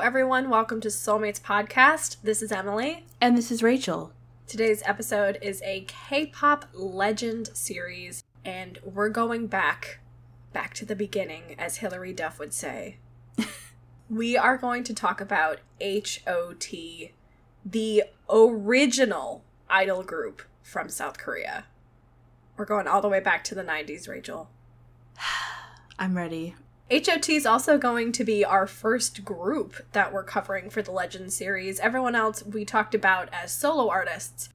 everyone. Welcome to Soulmates Podcast. This is Emily. And this is Rachel. Today's episode is a K pop legend series, and we're going back, back to the beginning, as Hilary Duff would say. we are going to talk about H.O.T., the original idol group from South Korea. We're going all the way back to the 90s, Rachel. I'm ready. HOT is also going to be our first group that we're covering for the Legend series. Everyone else we talked about as solo artists.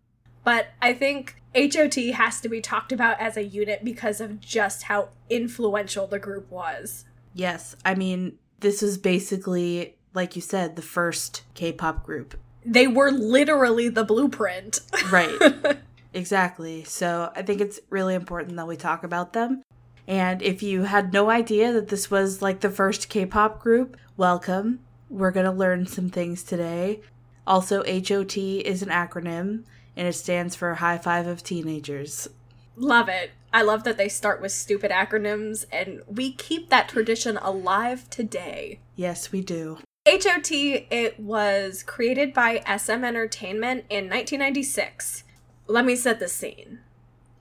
But I think HOT has to be talked about as a unit because of just how influential the group was. Yes, I mean, this was basically, like you said, the first K pop group. They were literally the blueprint. Right. exactly. So I think it's really important that we talk about them. And if you had no idea that this was like the first K pop group, welcome. We're going to learn some things today. Also, HOT is an acronym and it stands for High Five of Teenagers. Love it. I love that they start with stupid acronyms and we keep that tradition alive today. Yes, we do. HOT, it was created by SM Entertainment in 1996. Let me set the scene.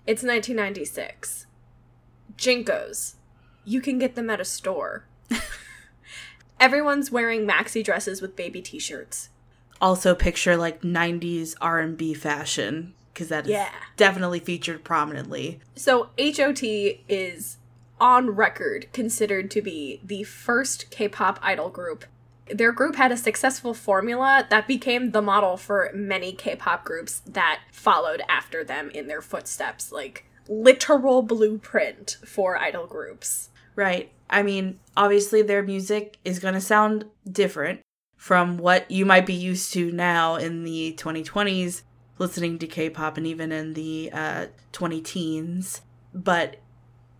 It's 1996. JNCOs. You can get them at a store. Everyone's wearing maxi dresses with baby t-shirts. Also picture like 90s R&B fashion because that is Yeah. definitely featured prominently. So HOT is on record considered to be the first K-pop idol group. Their group had a successful formula that became the model for many K-pop groups that followed after them in their footsteps, like literal blueprint for idol groups. Right. I mean, obviously their music is going to sound different from what you might be used to now in the 2020s listening to K-pop and even in the uh 20 teens, but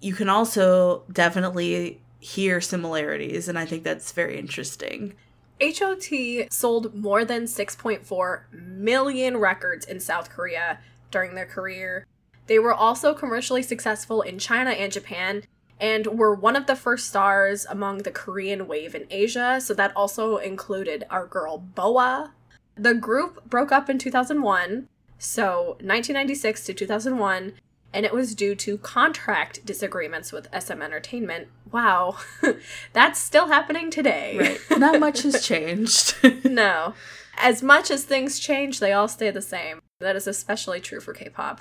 you can also definitely hear similarities and I think that's very interesting. HOT sold more than 6.4 million records in South Korea during their career. They were also commercially successful in China and Japan and were one of the first stars among the Korean wave in Asia, so that also included our girl Boa. The group broke up in 2001, so 1996 to 2001, and it was due to contract disagreements with SM Entertainment. Wow, that's still happening today. Right. Not much has changed. no. As much as things change, they all stay the same. That is especially true for K pop.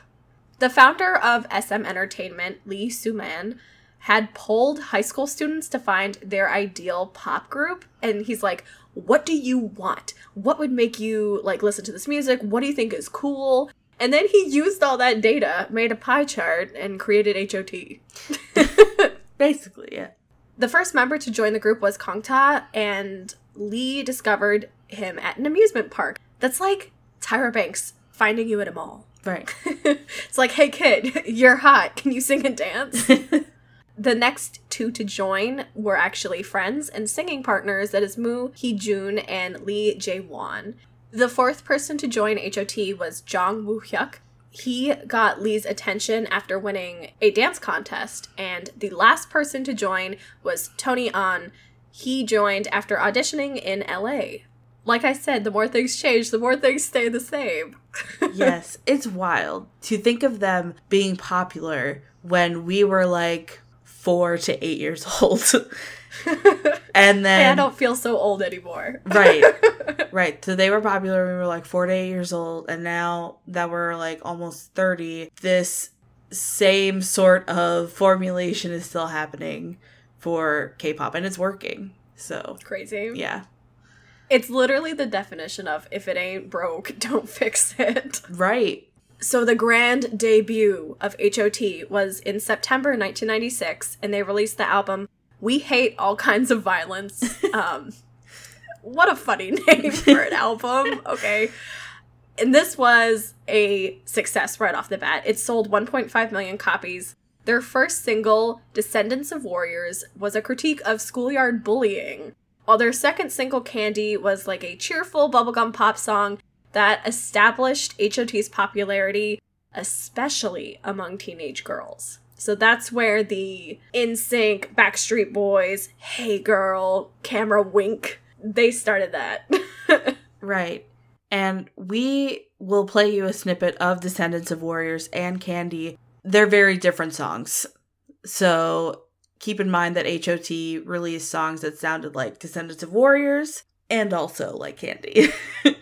The founder of SM Entertainment, Lee Soo-man, had polled high school students to find their ideal pop group. And he's like, What do you want? What would make you like listen to this music? What do you think is cool? And then he used all that data, made a pie chart, and created HOT. Basically, yeah. The first member to join the group was Kangta, and Lee discovered him at an amusement park. That's like Tyra Banks finding you at a mall. Right. it's like, hey kid, you're hot. Can you sing and dance? the next two to join were actually friends and singing partners that is Moon Hee Jun and Lee Jae Won. The fourth person to join HOT was Jang Woo Hyuk. He got Lee's attention after winning a dance contest, and the last person to join was Tony An. He joined after auditioning in LA. Like I said, the more things change, the more things stay the same. yes, it's wild to think of them being popular when we were like four to eight years old. and then Hey, I don't feel so old anymore. right, right. So they were popular when we were like four to eight years old, and now that we're like almost thirty, this same sort of formulation is still happening for K-pop, and it's working. So Crazy. yeah, It's literally the definition of if it ain't broke, don't fix it. right. So the grand debut of HOT was in September 1996, and they released the album "We Hate All Kinds of Violence." Um, what a funny name for an album. Okay. And this was a success right off the bat. It sold 1.5 million copies. Their first single, Descendants of Warriors, was a critique of schoolyard bullying, while their second single, Candy, was like a cheerful bubblegum pop song that established HOT's popularity, especially among teenage girls. So that's where the NSYNC, Backstreet Boys, Hey Girl, Camera Wink they started that. Right. And we will play you a snippet of Descendants of Warriors and Candy. They're very different songs. So keep in mind that HOT released songs that sounded like Descendants of Warriors and also like Candy.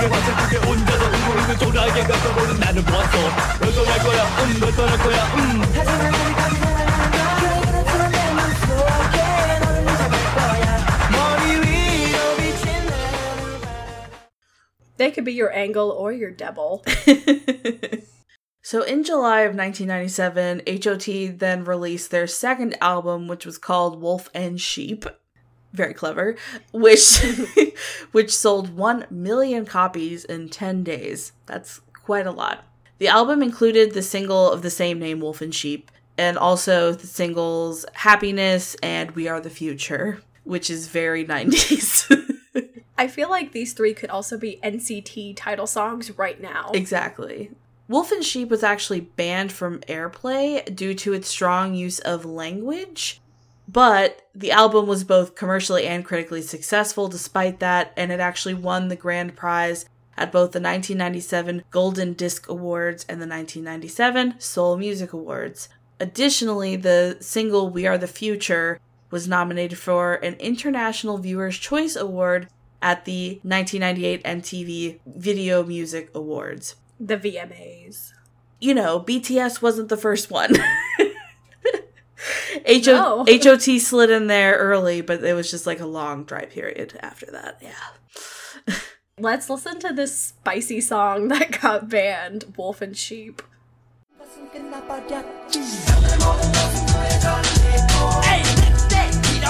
그만 깨어지는 화살 속에 혼자서 울고 있는 초라하게 가까보는 나를 보았어 널 떠날 거야 음널 떠날 거야 음 하지만 우리 감사하는 그는 내 맘속에 너를 잡을 거야 머리 위로 비친 내 they could be your angle or your devil. so in July of 1997, HOT then released their second album, which was called Wolf and Sheep. Very clever, which which sold 1 million copies in 10 days. That's quite a lot. The album included the single of the same name, Wolf and Sheep, and also the singles Happiness and We Are the Future, which is very 90s. I feel like these three could also be NCT title songs right now. Exactly. Wolf and Sheep was actually banned from airplay due to its strong use of language, but the album was both commercially and critically successful despite that, and it actually won the grand prize at both the 1997 Golden Disc Awards and the 1997 Seoul Music Awards. Additionally, the single We Are the Future was nominated for an International Viewers' Choice Award at the 1998 MTV Video Music Awards. The VMAs. You know, BTS wasn't the first one. H- No. HOT slid in there early, but it was just like a long dry period after that. Yeah. Let's listen to this spicy song that got banned, Wolf and Sheep.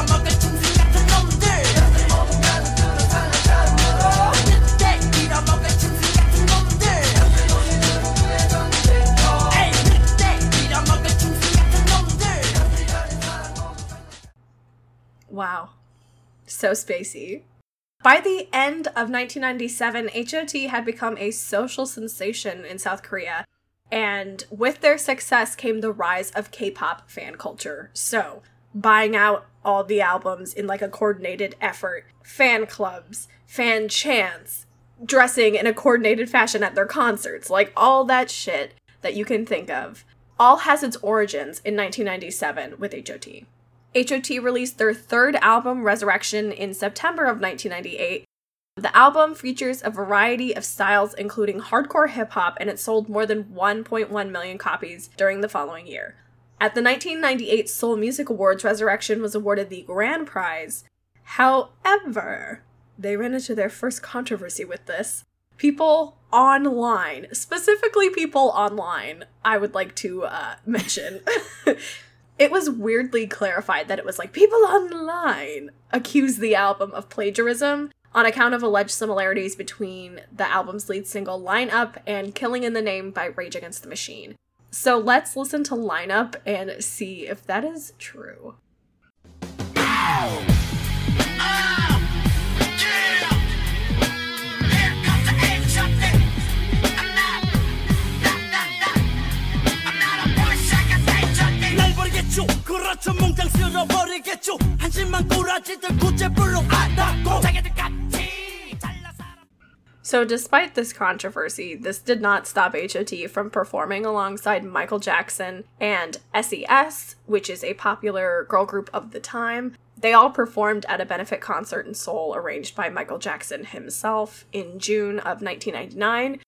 것 Wow. So spacey. By the end of 1997, HOT had become a social sensation in South Korea, and with their success came the rise of K pop fan culture. So, buying out all the albums in like a coordinated effort, fan clubs, fan chants, dressing in a coordinated fashion at their concerts, like all that shit that you can think of, all has its origins in 1997 with HOT. HOT released their third album, Resurrection, in September of 1998. The album features a variety of styles, including hardcore hip hop, and it sold more than 1.1 million copies during the following year. At the 1998 Seoul Music Awards, Resurrection was awarded the grand prize. However, they ran into their first controversy with this. People online, specifically people online, I would like to uh, mention. it was weirdly clarified that it was like people online accused the album of plagiarism on account of alleged similarities between the album's lead single Lineup and Killing in the Name by Rage Against the Machine. So let's listen to Lineup and see if that is true. 날 So, despite this controversy, this did not stop HOT from performing alongside Michael Jackson and SES, which is a popular girl group of the time. They all performed at a benefit concert in Seoul arranged by Michael Jackson himself in June of 1999.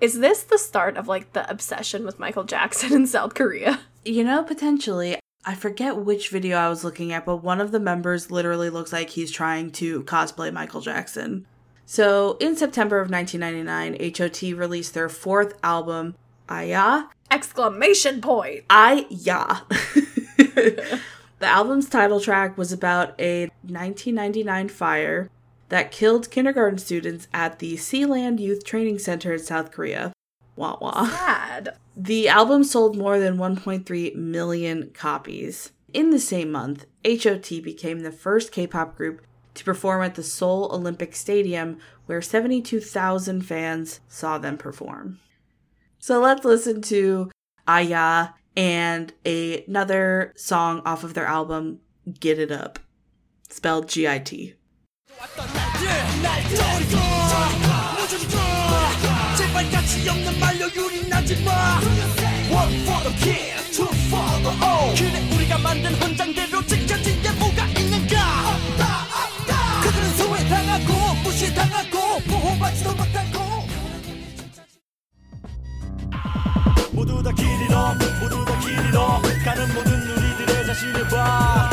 Is this the start of like the obsession with Michael Jackson in South Korea? You know, potentially. I forget which video I was looking at, but one of the members literally looks like he's trying to cosplay Michael Jackson. So, in September of 1999, HOT released their fourth album, Aya. Exclamation point! Aya. the album's title track was about a 1999 fire that killed kindergarten students at the Sealand Youth Training Center in South Korea. Wah wah. Sad. The album sold more than 1.3 million copies. In the same month, HOT became the first K pop group to perform at the Seoul Olympic Stadium, where 72,000 fans saw them perform. So let's listen to Aya and another song off of their album, Get It Up, spelled G I T. 제발 가치 없는 말로 유린하지 마. One for the kid, two for the old. 그래 우리가 만든 헌장대로 지켜진 게 뭐가 있는가? 없다 없다. 그들은 소외당하고 무시당하고 보호받지도 못하고. 모두 다 길이로 모두 다 길이로 가는 모든 우리들의 자신을 봐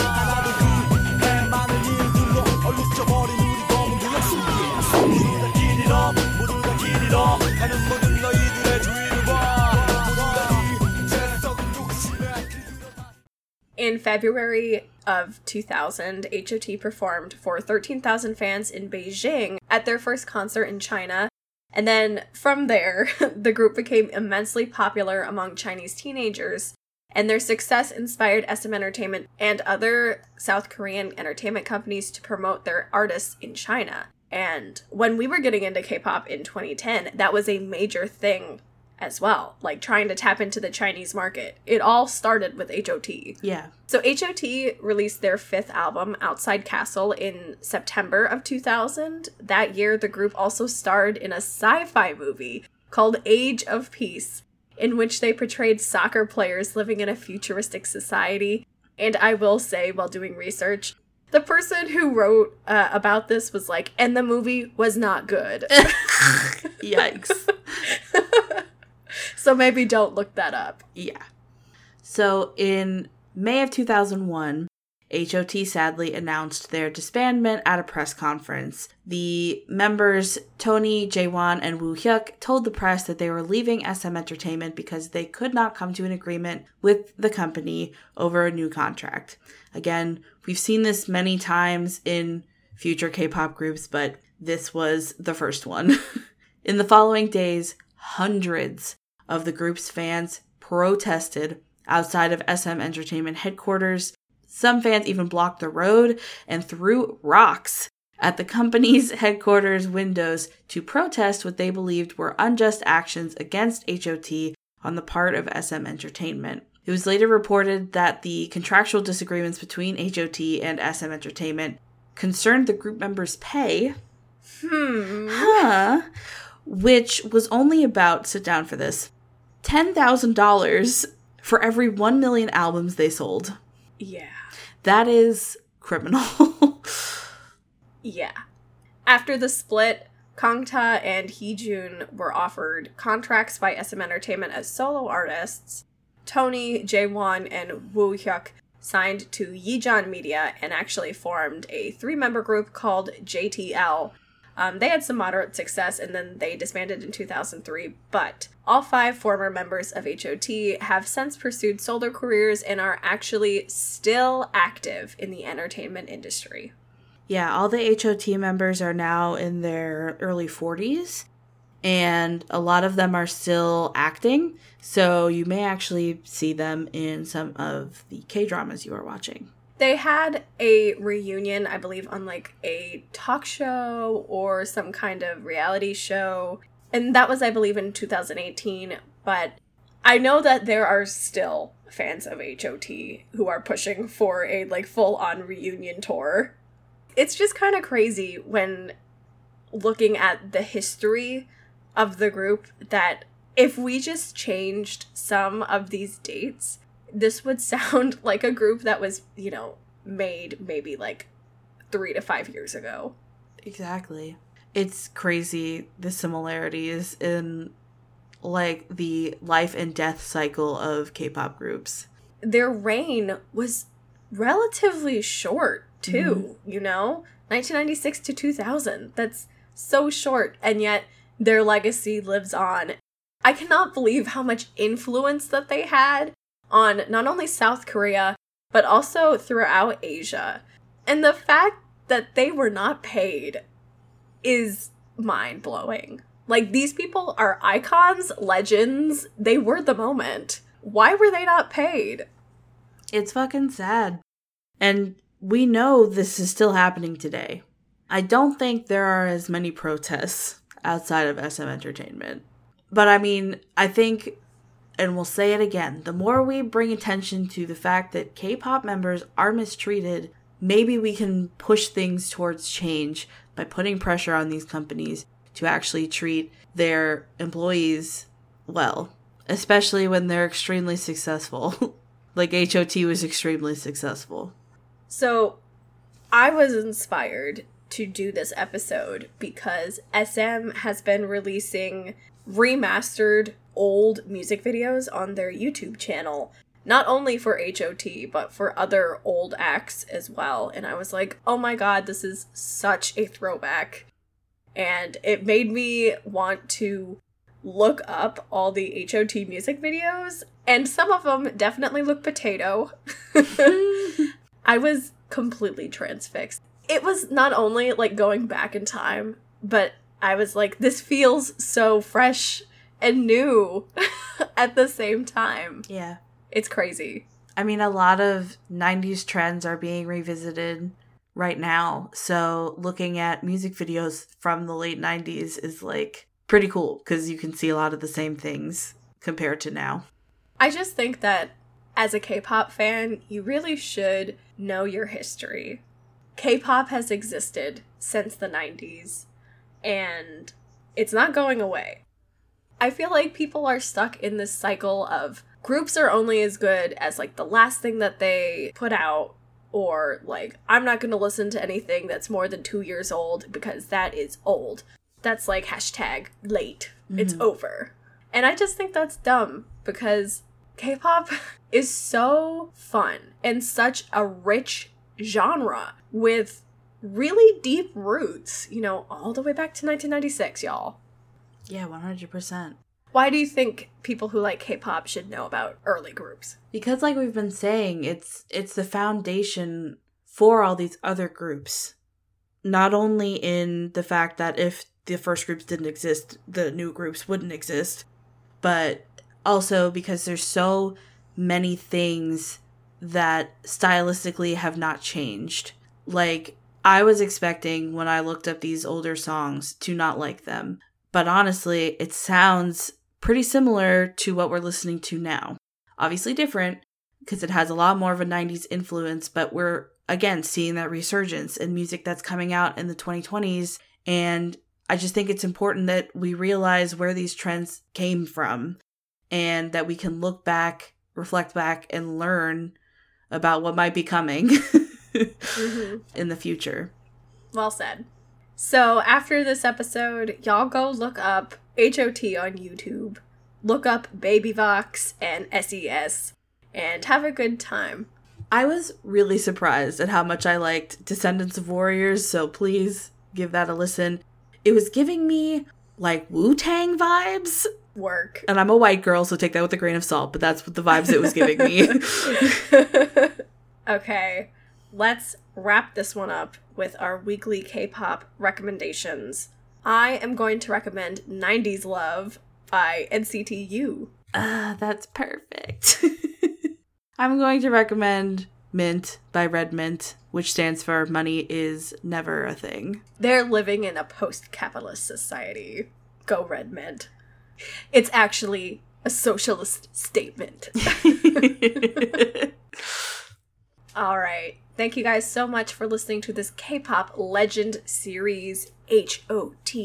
In February of 2000, HOT performed for 13,000 fans in Beijing at their first concert in China. And then from there, the group became immensely popular among Chinese teenagers, and their success inspired SM Entertainment and other South Korean entertainment companies to promote their artists in China. And when we were getting into K pop in 2010, that was a major thing as well, like trying to tap into the Chinese market. It all started with HOT. Yeah. So HOT released their fifth album, Outside Castle, in September of 2000. That year, the group also starred in a sci-fi movie called Age of Peace, in which they portrayed soccer players living in a futuristic society. And I will say, while doing research, the person who wrote uh, about this was like, and the movie was not good. Yikes. so maybe don't look that up. Yeah. So in May of 2001, HOT sadly announced their disbandment at a press conference. The members, Tony, Jaewon, and Woo Hyuk, told the press that they were leaving SM Entertainment because they could not come to an agreement with the company over a new contract. Again, we've seen this many times in future K pop groups, but this was the first one. in the following days, hundreds of the group's fans protested outside of SM Entertainment headquarters. Some fans even blocked the road and threw rocks at the company's headquarters windows to protest what they believed were unjust actions against HOT on the part of SM Entertainment. It was later reported that the contractual disagreements between HOT and SM Entertainment concerned the group members' pay. Hmm. Huh. Which was only about, sit down for this, $10,000 for every 1 million albums they sold. Yeah. That is criminal. Yeah. After the split, Kangta and Heejun were offered contracts by SM Entertainment as solo artists. Tony, Jaewon, and Woo Hyuk signed to Yejeon Media and actually formed a three-member group called JTL. Um, they had some moderate success and then they disbanded in 2003, but all five former members of HOT have since pursued solo careers and are actually still active in the entertainment industry. yeah, all the HOT members are now in their early 40s, and a lot of them are still acting. So you may actually see them in some of the K dramas you are watching. They had a reunion, I believe, on like a talk show or some kind of reality show. And that was, I believe, in 2018. But I know that there are still fans of HOT who are pushing for a like full on reunion tour. It's just kind of crazy when looking at the history of the group that if we just changed some of these dates, this would sound like a group that was, you know, made maybe like three to five years ago. Exactly. It's crazy the similarities in like the life and death cycle of K-pop groups. Their reign was relatively short, mm-hmm. too, you know? 1996 to 2000. That's so short, and yet their legacy lives on. I cannot believe how much influence that they had on not only South Korea, but also throughout Asia. And the fact that they were not paid is mind blowing. Like, these people are icons, legends. They were the moment. Why were they not paid? It's fucking sad. And we know this is still happening today. I don't think there are as many protests outside of SM Entertainment. But I mean, I think, and we'll say it again, the more we bring attention to the fact that K pop members are mistreated, maybe we can push things towards change by putting pressure on these companies to actually treat their employees well, especially when they're extremely successful. like HOT was extremely successful. So, I was inspired to do this episode because SM has been releasing remastered old music videos on their YouTube channel, not only for HOT, but for other old acts as well. And I was like, oh my god, this is such a throwback. And it made me want to look up all the HOT music videos, and some of them definitely look potato. I was completely transfixed. It was not only like going back in time, but I was like, this feels so fresh and new at the same time. Yeah. It's crazy. I mean, a lot of 90s trends are being revisited right now. So looking at music videos from the late 90s is like pretty cool because you can see a lot of the same things compared to now. I just think that as a K pop fan, you really should know your history. K pop has existed since the 90s, and it's not going away. I feel like people are stuck in this cycle of groups are only as good as like the last thing that they put out or like I'm not going to listen to anything that's more than 2 years old because that is old. That's like hashtag late. It's mm-hmm. over. And I just think that's dumb because K-pop is so fun and such a rich genre with really deep roots, you know, all the way back to 1996, y'all. Yeah, 100%. Why do you think people who like K-pop should know about early groups? Because like we've been saying, it's it's the foundation for all these other groups. Not only in the fact that if the first groups didn't exist, the new groups wouldn't exist, but also because there's so many things that stylistically have not changed. Like I was expecting when I looked up these older songs to not like them, but honestly, it sounds pretty similar to what we're listening to now. Obviously different because it has a lot more of a 90s influence, but we're again seeing that resurgence in music that's coming out in the 2020s and I just think it's important that we realize where these trends came from and that we can look back, reflect back and learn about what might be coming mm-hmm. in the future. Well said. So after this episode, y'all go look up HOT on YouTube, look up Baby Vox and SES, and have a good time. I was really surprised at how much I liked Descendants of Warriors, so please give that a listen. It was giving me like Wu Tang vibes. Work. And I'm a white girl, so take that with a grain of salt, but that's what the vibes it was giving me. okay, let's wrap this one up with our weekly K pop recommendations. I am going to recommend 90s Love by NCT U. Ah, that's perfect. I'm going to recommend Mint by Red Mint, which stands for Money is Never a Thing. They're living in a post capitalist society. Go Red Mint. It's actually a socialist statement. All right. Thank you guys so much for listening to this K pop legend series HOT.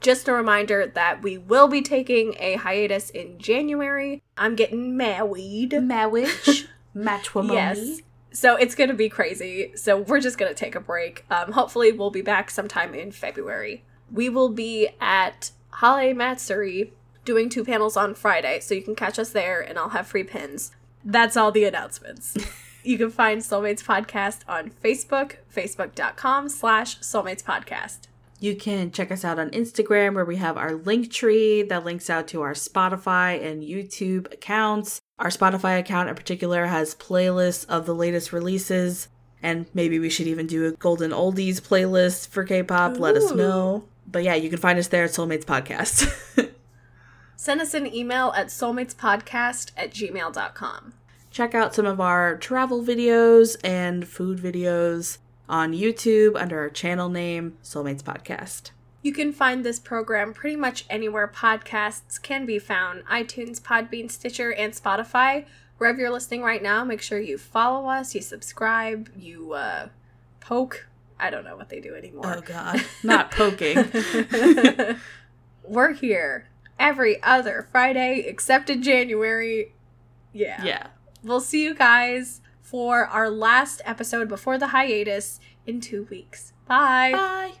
Just a reminder that we will be taking a hiatus in January. I'm getting married. Marriage, matrimony. Yes. So it's going to be crazy. So we're just going to take a break. Um, hopefully, we'll be back sometime in February. We will be at Hale Matsuri doing two panels on Friday. So you can catch us there and I'll have free pins. That's all the announcements. you can find Soulmates Podcast on Facebook, facebook.com slash Soulmates Podcast. You can check us out on Instagram where we have our link tree that links out to our Spotify and YouTube accounts. Our Spotify account in particular has playlists of the latest releases. And maybe we should even do a golden oldies playlist for K-pop. Let us know. But yeah, you can find us there at Soulmates Podcast. Send us an email at soulmatespodcast at gmail.com. Check out some of our travel videos and food videos on YouTube under our channel name, Soulmates Podcast. You can find this program pretty much anywhere podcasts can be found iTunes, Podbean, Stitcher, and Spotify. Wherever you're listening right now, make sure you follow us, you subscribe, you uh, poke. I don't know what they do anymore. Oh god, not poking. We're here every other Friday except in January. Yeah. yeah. We'll see you guys for our last episode before the hiatus in two weeks. Bye. Bye.